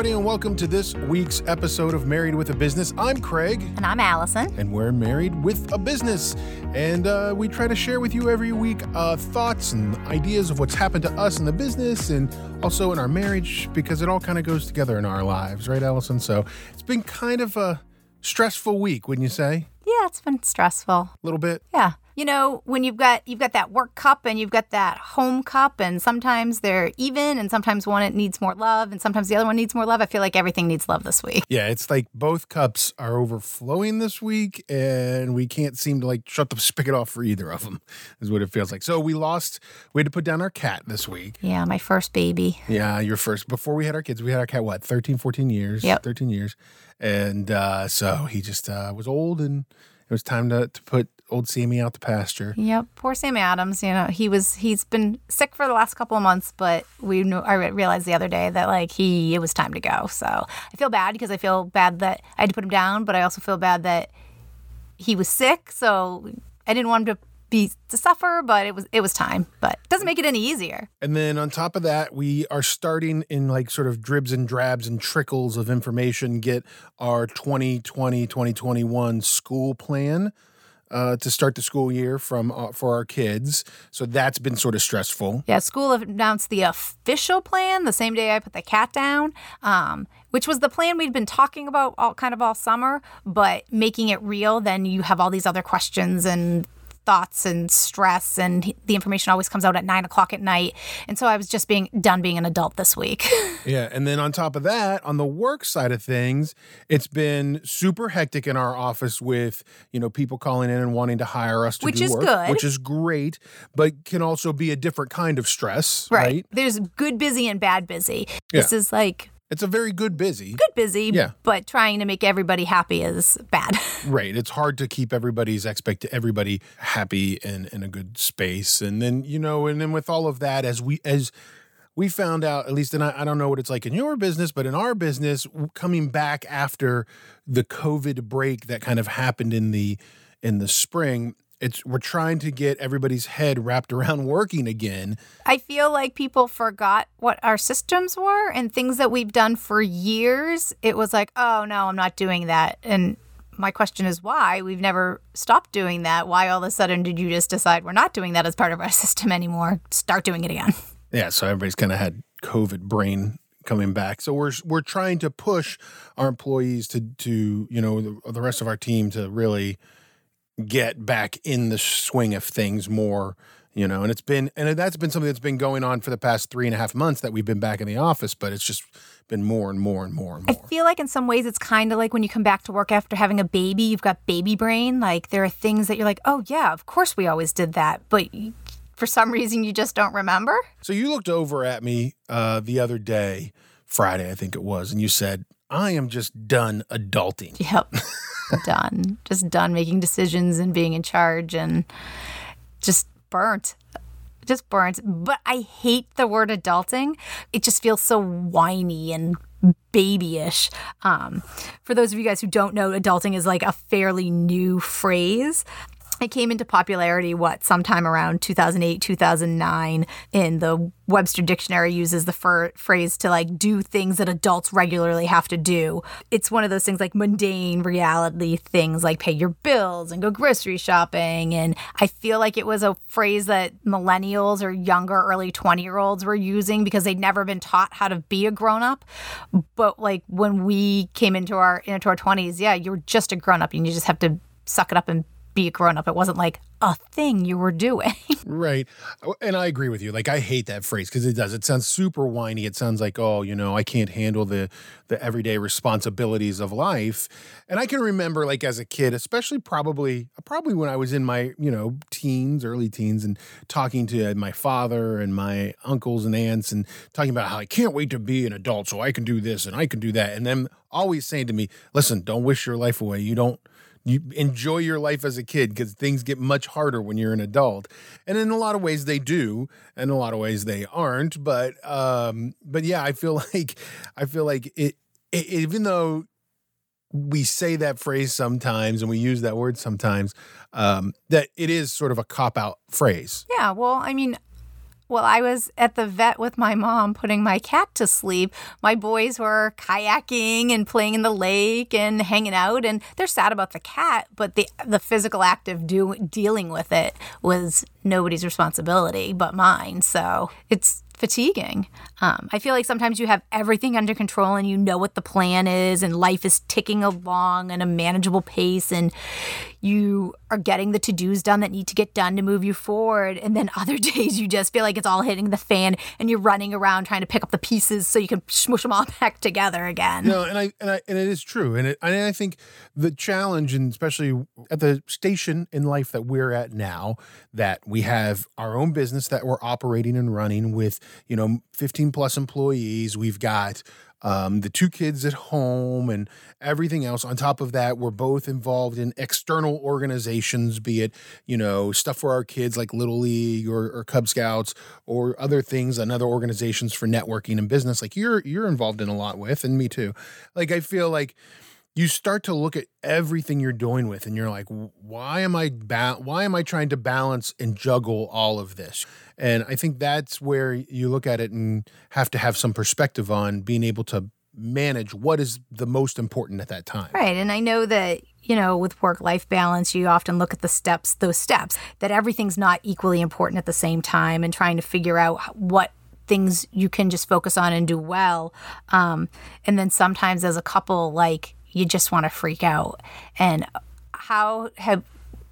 everybody, and welcome to this week's episode of Married with a Business. I'm Craig. And I'm Allison. And we're married with a business. And uh, we try to share with you every week uh, thoughts and ideas of what's happened to us in the business and also in our marriage because it all kind of goes together in our lives, right, Allison? So it's been kind of a stressful week, wouldn't you say? Yeah, it's been stressful. A little bit. Yeah you know when you've got you've got that work cup and you've got that home cup and sometimes they're even and sometimes one it needs more love and sometimes the other one needs more love i feel like everything needs love this week. Yeah it's like both cups are overflowing this week and we can't seem to like shut the spigot off for either of them is what it feels like. So we lost we had to put down our cat this week. Yeah my first baby. Yeah your first before we had our kids we had our cat what 13 14 years yep. 13 years and uh, so he just uh, was old and it was time to, to put old Sammy out the pasture. Yep, poor Sammy Adams. You know, he was he's been sick for the last couple of months, but we knew I realized the other day that like he it was time to go. So I feel bad because I feel bad that I had to put him down, but I also feel bad that he was sick. So I didn't want him to be to suffer, but it was it was time. But it doesn't make it any easier. And then on top of that, we are starting in like sort of dribs and drabs and trickles of information get our 2020 2021 school plan uh, to start the school year from uh, for our kids. So that's been sort of stressful. Yeah, school announced the official plan the same day I put the cat down, um, which was the plan we'd been talking about all kind of all summer. But making it real, then you have all these other questions and thoughts and stress, and the information always comes out at nine o'clock at night. And so I was just being done being an adult this week. yeah. And then on top of that, on the work side of things, it's been super hectic in our office with, you know, people calling in and wanting to hire us to which do is work, good. which is great, but can also be a different kind of stress. Right. right? There's good busy and bad busy. Yeah. This is like it's a very good busy. Good busy, yeah. but trying to make everybody happy is bad. right. It's hard to keep everybody's expect everybody happy and in a good space. And then, you know, and then with all of that, as we as we found out, at least, and I, I don't know what it's like in your business, but in our business, coming back after the COVID break that kind of happened in the in the spring, it's we're trying to get everybody's head wrapped around working again. I feel like people forgot what our systems were and things that we've done for years. It was like, "Oh, no, I'm not doing that." And my question is why? We've never stopped doing that. Why all of a sudden did you just decide we're not doing that as part of our system anymore? Start doing it again. Yeah, so everybody's kind of had COVID brain coming back. So we're we're trying to push our employees to to, you know, the, the rest of our team to really get back in the swing of things more you know and it's been and that's been something that's been going on for the past three and a half months that we've been back in the office but it's just been more and more and more and more. i feel like in some ways it's kind of like when you come back to work after having a baby you've got baby brain like there are things that you're like oh yeah of course we always did that but for some reason you just don't remember? So you looked over at me uh, the other day friday i think it was and you said i am just done adulting yep done. Just done making decisions and being in charge and just burnt. Just burnt. But I hate the word adulting. It just feels so whiny and babyish. Um, for those of you guys who don't know, adulting is like a fairly new phrase. It came into popularity, what, sometime around 2008, 2009. In the Webster Dictionary uses the fir- phrase to like do things that adults regularly have to do. It's one of those things like mundane reality things like pay your bills and go grocery shopping. And I feel like it was a phrase that millennials or younger, early 20 year olds were using because they'd never been taught how to be a grown up. But like when we came into our into our 20s, yeah, you're just a grown up and you just have to suck it up and be a grown up. It wasn't like a thing you were doing. right. Oh, and I agree with you. Like I hate that phrase because it does. It sounds super whiny. It sounds like, oh, you know, I can't handle the the everyday responsibilities of life. And I can remember like as a kid, especially probably probably when I was in my, you know, teens, early teens and talking to my father and my uncles and aunts and talking about how I can't wait to be an adult so I can do this and I can do that. And then always saying to me, listen, don't wish your life away. You don't you enjoy your life as a kid because things get much harder when you're an adult. And in a lot of ways they do and in a lot of ways they aren't but um but yeah i feel like i feel like it, it even though we say that phrase sometimes and we use that word sometimes um that it is sort of a cop out phrase. Yeah well i mean while I was at the vet with my mom putting my cat to sleep, my boys were kayaking and playing in the lake and hanging out and they're sad about the cat, but the the physical act of do, dealing with it was nobody's responsibility but mine. So, it's fatiguing. Um, I feel like sometimes you have everything under control and you know what the plan is, and life is ticking along at a manageable pace, and you are getting the to dos done that need to get done to move you forward. And then other days you just feel like it's all hitting the fan and you're running around trying to pick up the pieces so you can smush them all back together again. No, and I and I and it is true, and it, and I think the challenge, and especially at the station in life that we're at now, that we have our own business that we're operating and running with, you know, 15 plus employees. We've got um, the two kids at home and everything else. On top of that, we're both involved in external organizations, be it, you know, stuff for our kids like Little League or, or Cub Scouts or other things and other organizations for networking and business like you're you're involved in a lot with, and me too. Like I feel like you start to look at everything you're doing with and you're like why am i ba- why am i trying to balance and juggle all of this? And i think that's where you look at it and have to have some perspective on being able to manage what is the most important at that time. Right and i know that you know with work life balance you often look at the steps those steps that everything's not equally important at the same time and trying to figure out what things you can just focus on and do well um, and then sometimes as a couple like you just want to freak out. And how have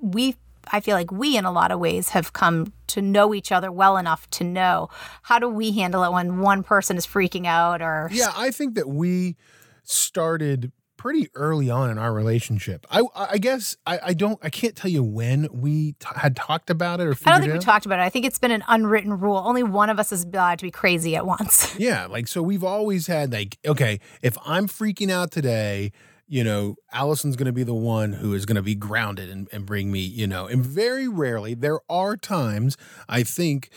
we, I feel like we, in a lot of ways, have come to know each other well enough to know how do we handle it when one person is freaking out or. Yeah, I think that we started pretty early on in our relationship. I I guess I, I don't I can't tell you when we t- had talked about it or I don't think we talked about it. I think it's been an unwritten rule. Only one of us is allowed to be crazy at once. yeah, like so we've always had like okay, if I'm freaking out today, you know, Allison's going to be the one who is going to be grounded and, and bring me, you know, and very rarely, there are times I think,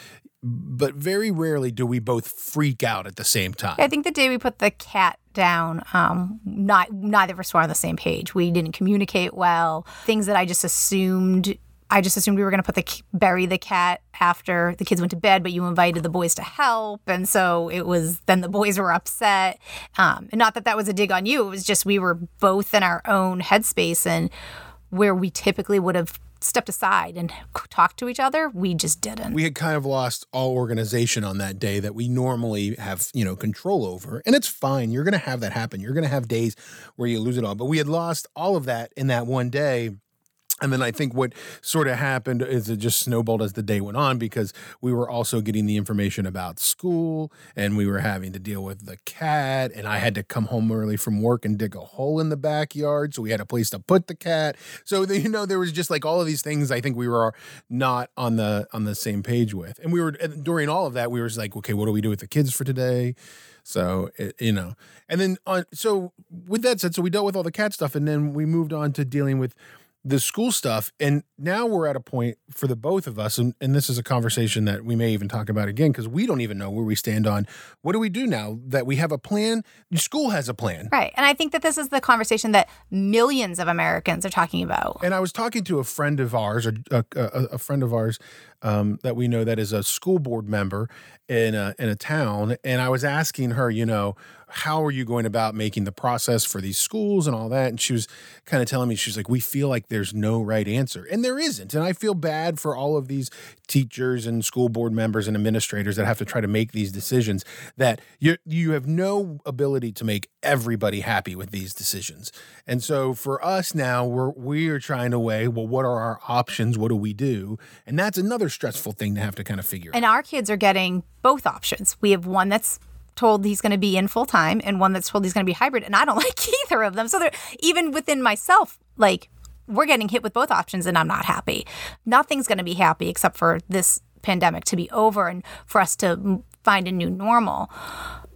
but very rarely do we both freak out at the same time. I think the day we put the cat down, um, not neither of us were on the same page. We didn't communicate well. Things that I just assumed I just assumed we were going to put the bury the cat after the kids went to bed, but you invited the boys to help, and so it was. Then the boys were upset, um, and not that that was a dig on you. It was just we were both in our own headspace, and where we typically would have stepped aside and talked to each other, we just didn't. We had kind of lost all organization on that day that we normally have, you know, control over. And it's fine. You're going to have that happen. You're going to have days where you lose it all. But we had lost all of that in that one day and then I think what sort of happened is it just snowballed as the day went on because we were also getting the information about school and we were having to deal with the cat. And I had to come home early from work and dig a hole in the backyard. So we had a place to put the cat. So, you know, there was just like all of these things I think we were not on the on the same page with. And we were during all of that, we were just like, okay, what do we do with the kids for today? So it, you know, and then on so with that said, so we dealt with all the cat stuff, and then we moved on to dealing with the school stuff and now we're at a point for the both of us and, and this is a conversation that we may even talk about again because we don't even know where we stand on what do we do now that we have a plan? School has a plan. Right and i think that this is the conversation that millions of americans are talking about. And i was talking to a friend of ours a, a, a friend of ours um, that we know that is a school board member in a, in a town and i was asking her you know how are you going about making the process for these schools and all that? And she was kind of telling me, she's like, we feel like there's no right answer. And there isn't. And I feel bad for all of these teachers and school board members and administrators that have to try to make these decisions that you you have no ability to make everybody happy with these decisions. And so for us now, we're we are trying to weigh, well, what are our options? What do we do? And that's another stressful thing to have to kind of figure and out. And our kids are getting both options. We have one that's told he's going to be in full time and one that's told he's going to be hybrid and I don't like either of them. So even within myself like we're getting hit with both options and I'm not happy. Nothing's going to be happy except for this pandemic to be over and for us to find a new normal.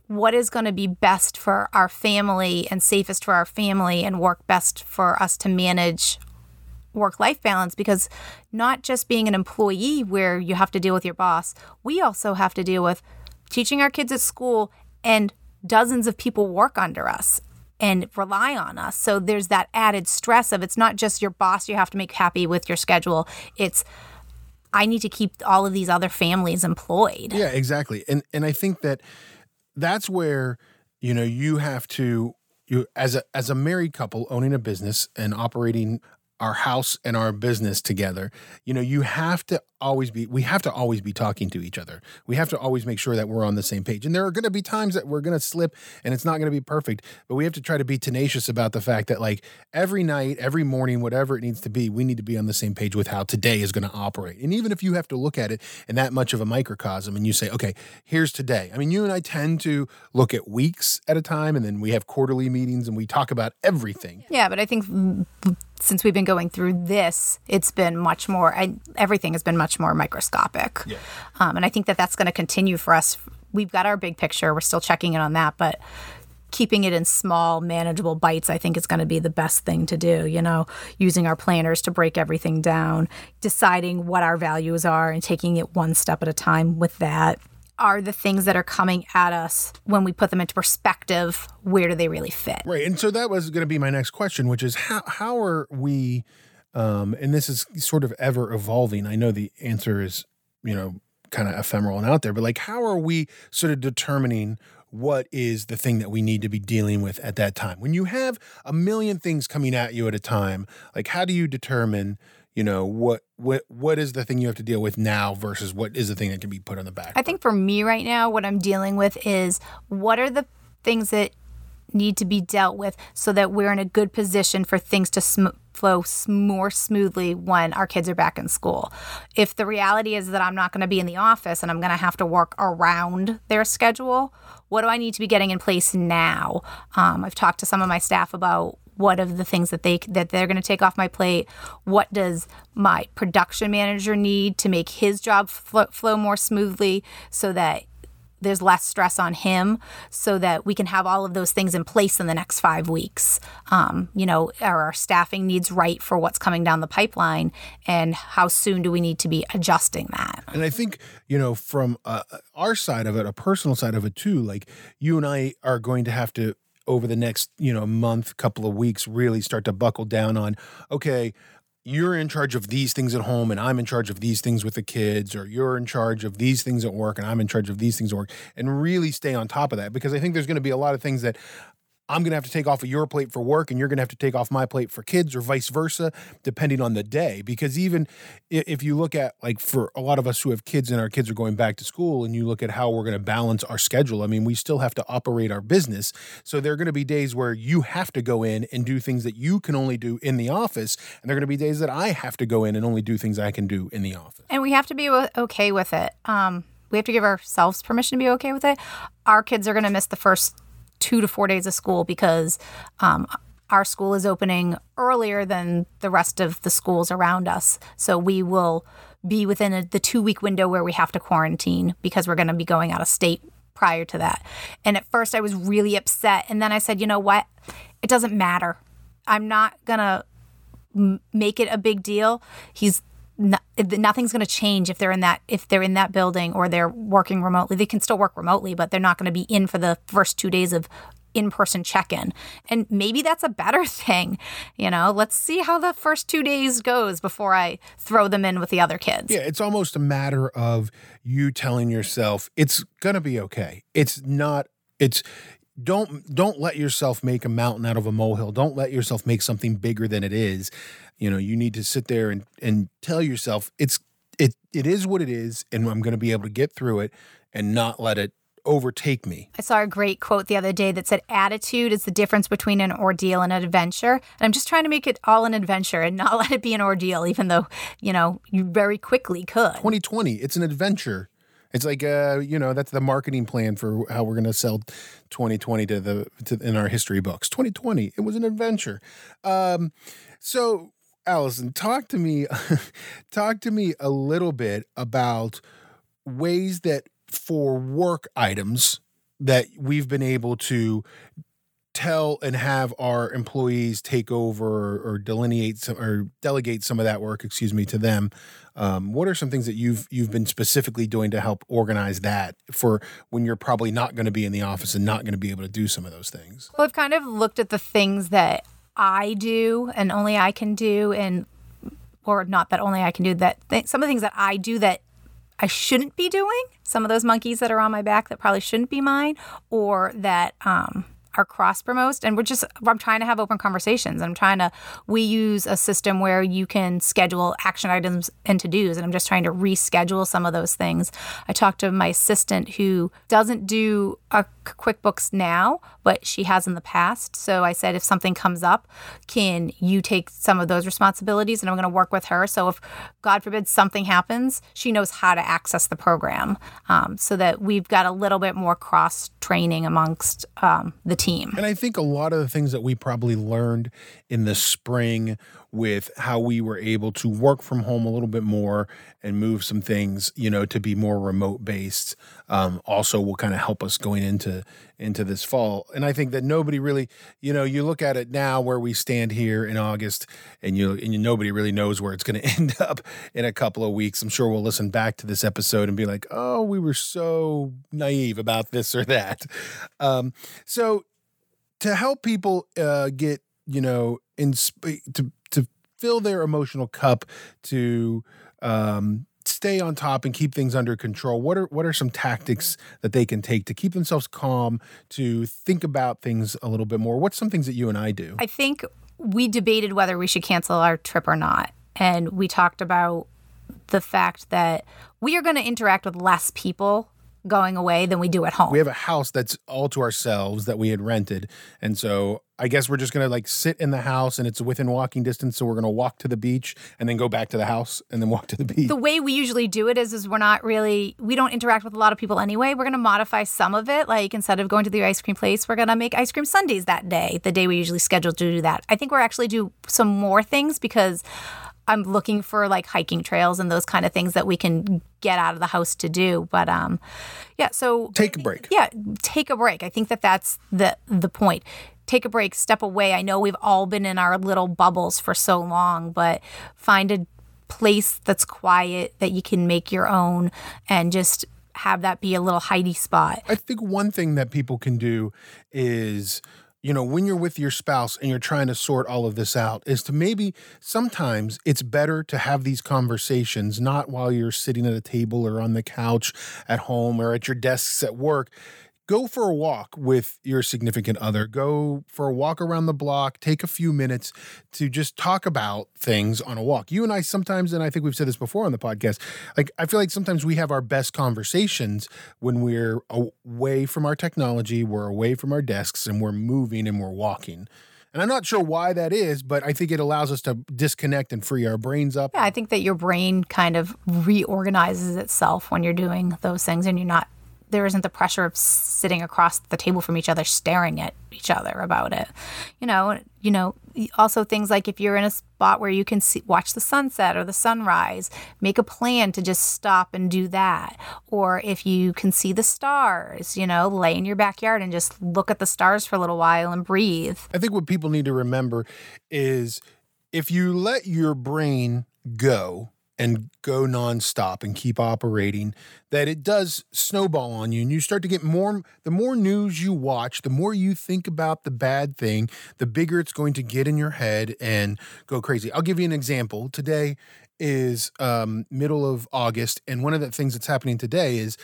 What is going to be best for our family and safest for our family and work best for us to manage work life balance because not just being an employee where you have to deal with your boss, we also have to deal with teaching our kids at school, and dozens of people work under us and rely on us. So there's that added stress of it's not just your boss you have to make happy with your schedule. It's I need to keep all of these other families employed. Yeah, exactly. And and I think that that's where you know you have to you as a as a married couple owning a business and operating our house and our business together you know you have to always be we have to always be talking to each other. We have to always make sure that we're on the same page. And there are going to be times that we're going to slip and it's not going to be perfect but we have to try to be tenacious about the fact that like every night every morning whatever it needs to be we need to be on the same page with how today is going to operate. And even if you have to look at it in that much of a microcosm and you say okay here's today. I mean you and i tend to look at weeks at a time and then we have quarterly meetings and we talk about everything. Yeah, but I think since we've been going through this, it's been much more. I, everything has been much more microscopic, Yeah. um, and I think that that's going to continue for us. We've got our big picture. We're still checking in on that, but keeping it in small, manageable bites, I think is going to be the best thing to do. You know, using our planners to break everything down, deciding what our values are, and taking it one step at a time with that. Are the things that are coming at us when we put them into perspective, where do they really fit? Right. And so that was going to be my next question, which is how how are we um and this is sort of ever evolving. I know the answer is, you know, kind of ephemeral and out there, but like how are we sort of determining what is the thing that we need to be dealing with at that time? When you have a million things coming at you at a time, like how do you determine, you know, what what what is the thing you have to deal with now versus what is the thing that can be put on the back? I think for me right now, what I'm dealing with is what are the things that need to be dealt with so that we're in a good position for things to sm- flow more smoothly when our kids are back in school. If the reality is that I'm not going to be in the office and I'm going to have to work around their schedule, what do I need to be getting in place now? Um, I've talked to some of my staff about what of the things that they that they're going to take off my plate what does my production manager need to make his job flow, flow more smoothly so that there's less stress on him so that we can have all of those things in place in the next five weeks um, you know are our staffing needs right for what's coming down the pipeline and how soon do we need to be adjusting that? And I think, you know, from uh, our side of it, a personal side of it too, like you and I are going to have to, over the next, you know, month, couple of weeks, really start to buckle down on, okay, you're in charge of these things at home and I'm in charge of these things with the kids, or you're in charge of these things at work and I'm in charge of these things at work, and really stay on top of that because I think there's going to be a lot of things that I'm going to have to take off of your plate for work and you're going to have to take off my plate for kids or vice versa, depending on the day. Because even if you look at, like, for a lot of us who have kids and our kids are going back to school and you look at how we're going to balance our schedule, I mean, we still have to operate our business. So there are going to be days where you have to go in and do things that you can only do in the office. And there are going to be days that I have to go in and only do things I can do in the office. and we have to be okay with it um, we have to give ourselves permission to be okay with it our kids are going to miss the first two to four days of school because um, our school is opening earlier than the rest of the schools around us. So we will be within a, the two week window where we have to quarantine because we're going to be going out of state prior to that. And at first i was really upset and then i said you know what? It doesn't matter. I'm not going to m- make it a big deal. He's no, nothing's going to change if they're in that if they're in that building or they're working remotely. They can still work remotely, but they're not going to be in for the first 2 days of in-person check-in. And maybe that's a better thing. You know, let's see how the first 2 days goes before I throw them in with the other kids. Yeah, it's almost a matter of you telling yourself it's gonna be okay. It's not. It's don't don't let yourself make a mountain out of a molehill. Don't let yourself make something bigger than it is. You know, you need to sit there and and tell yourself it's it it is what it is, and I'm gonna be able to get through it and not let it overtake me. I saw a great quote the other day that said, Attitude is the difference between an ordeal and an adventure. And I'm just trying to make it all an adventure and not let it be an ordeal, even though, you know, you very quickly could. 2020, it's an adventure. It's like uh, you know, that's the marketing plan for how we're going to sell 2020 to the to, in our history books. 2020, it was an adventure. Um, so Allison, talk to me, talk to me a little bit about ways that for work items that we've been able to tell and have our employees take over or delineate some or delegate some of that work, excuse me, to them. Um, what are some things that you've you've been specifically doing to help organize that for when you're probably not going to be in the office and not going to be able to do some of those things? Well, I've kind of looked at the things that I do and only I can do and or not that only I can do that. Th- some of the things that I do that I shouldn't be doing, some of those monkeys that are on my back that probably shouldn't be mine, or that um, are cross promotes and we're just i'm trying to have open conversations i'm trying to we use a system where you can schedule action items and to do's and i'm just trying to reschedule some of those things. I talked to my assistant who doesn't do a quickbooks now but she has in the past. So i said if something comes up can you take some of those responsibilities? And i'm going to work with her. So if god forbid something happens she knows how to access the program um, so that we've got a little bit more cross training amongst um, the team team. And I think a lot of the things that we probably learned in the spring with how we were able to work from home a little bit more and move some things, you know, to be more remote based, um, also will kind of help us going into into this fall. And I think that nobody really, you know, you look at it now where we stand here in August, and you and you, nobody really knows where it's going to end up in a couple of weeks. I'm sure we'll listen back to this episode and be like, oh, we were so naive about this or that. Um, so to help people uh, get you know in to to fill their emotional cup to um, stay on top and keep things under control what are what are some tactics that they can take to keep themselves calm to think about things a little bit more what's some things that you and i do i think we debated whether we should cancel our trip or not and we talked about the fact that we are going to interact with less people going away than we do at home. We have a house that's all to ourselves that we had rented. And so I guess we're just to like sit in the house and it's within walking distance. So we're to walk to the beach and then go back to the house and then walk to the beach. The way we usually do it is, is we're not really, we don't interact with a lot of people anyway. We're to modify some of it. Like instead of going to the ice cream place, we're to make ice cream sundaes that day, the day we usually schedule to do that. I think we're actually do some more things because I'm looking for like hiking trails and those kind of things that we can get out of the house to do. But um, yeah, so take a break. Yeah, take a break. I think that that's the the point. Take a break, step away. I know we've all been in our little bubbles for so long, but find a place that's quiet that you can make your own and just have that be a little hidey spot. I think one thing that people can do is you know, when you're with your spouse and you're trying to sort all of this out, is to maybe sometimes it's better to have these conversations not while you're sitting at a table or on the couch at home or at your desks at work go for a walk with your significant other. Go for a walk around the block. Take a few minutes to just talk about things on a walk. You and I sometimes, and I think we've said this before on the podcast, like I feel like sometimes we have our best conversations when we're away from our technology, we're away from our desks, and we're moving and we're walking. And I'm not sure why that is, but I think it allows us to disconnect and free our brains up. Yeah, I think that your brain kind of reorganizes itself when you're doing those things and you're not there isn't the pressure of sitting across the table from each other staring at each other about it. You know you know also things like if you're in a spot where you can see, watch the sunset or the sunrise make a plan to just stop and do that. Or if you can see the stars you know lay in your backyard and just look at the stars for a little while and breathe. I think what people need to remember is if you let your brain go and go nonstop and keep operating, that it does snowball on you. And you start to get more, the more news you watch, the more you think about the bad thing, the bigger it's going to get in your head and go crazy. I'll give you an example. Today is um, middle of August. And one of the things that's happening today is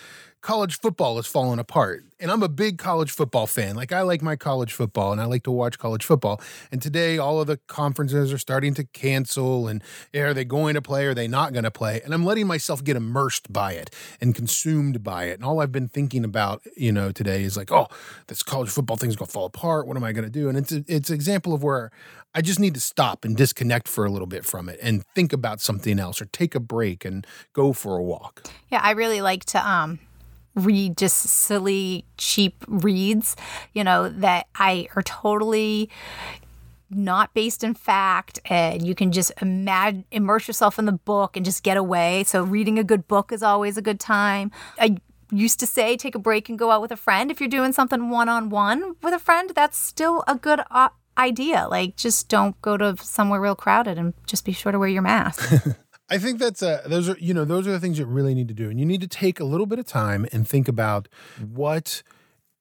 college football is falling apart. And I'm a big college football fan. Like I like my college football and I like to watch college football. And today all of the conferences are starting to cancel and are they going to play? Are they not going to play? And I'm letting myself get immersed by it and consumed by it. And all I've been thinking about, you know, today is like, oh, this college football thing's going to fall apart. What am I going to do? And it's a, it's an example of where I just need to stop and disconnect for a little bit from it and think about something else or take a break and go for a walk. Yeah, I really like to um read just silly, cheap reads, you know, that I are totally not based in fact and you can just imagine immerse yourself in the book and just get away. So reading a good book is always a good time. I used to say take a break and go out with a friend. If you're doing something one-on-one with a friend that's still a good uh, idea. Like just don't go to somewhere real crowded and just be sure to wear your mask. I think that's uh, those are you know those are the things you really need to do, and you need to take a little bit of time and think about what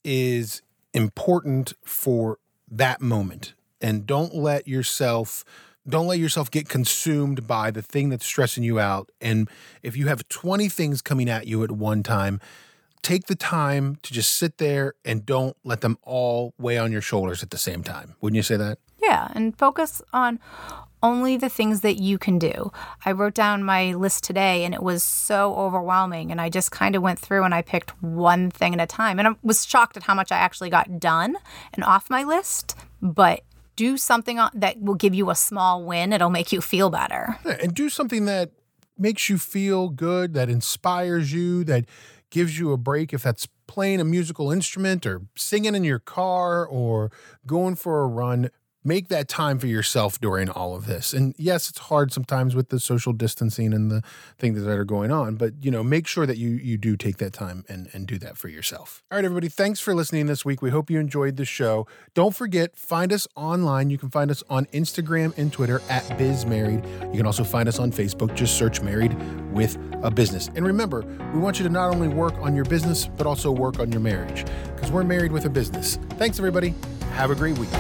is important for that moment, and don't let yourself Don't let yourself get consumed by the thing that's stressing you out. And if you have 20 things coming at you at one time, take the time to just sit there and don't let them all weigh on your shoulders at the same time. Wouldn't you say that? Yeah, and focus on only the things that you can do. I wrote down my list today and it was so overwhelming. And I just kind of went through and I picked one thing at a time. And I was shocked at how much I actually got done and off my list. But do something that will give you a small win, it'll make you feel better. Yeah, and do something that makes you feel good, that inspires you, that gives you a break if that's playing a musical instrument or singing in your car or going for a run make that time for yourself during all of this. And yes, it's hard sometimes with the social distancing and the things that are going on, but you know, make sure that you you do take that time and and do that for yourself. All right, everybody, thanks for listening this week. We hope you enjoyed the show. Don't forget, find us online. You can find us on Instagram and Twitter at BizMarried. You can also find us on Facebook. Just search Married with a Business. And remember, we want you to not only work on your business, but also work on your marriage because we're married with a business. Thanks, everybody. Have a great week.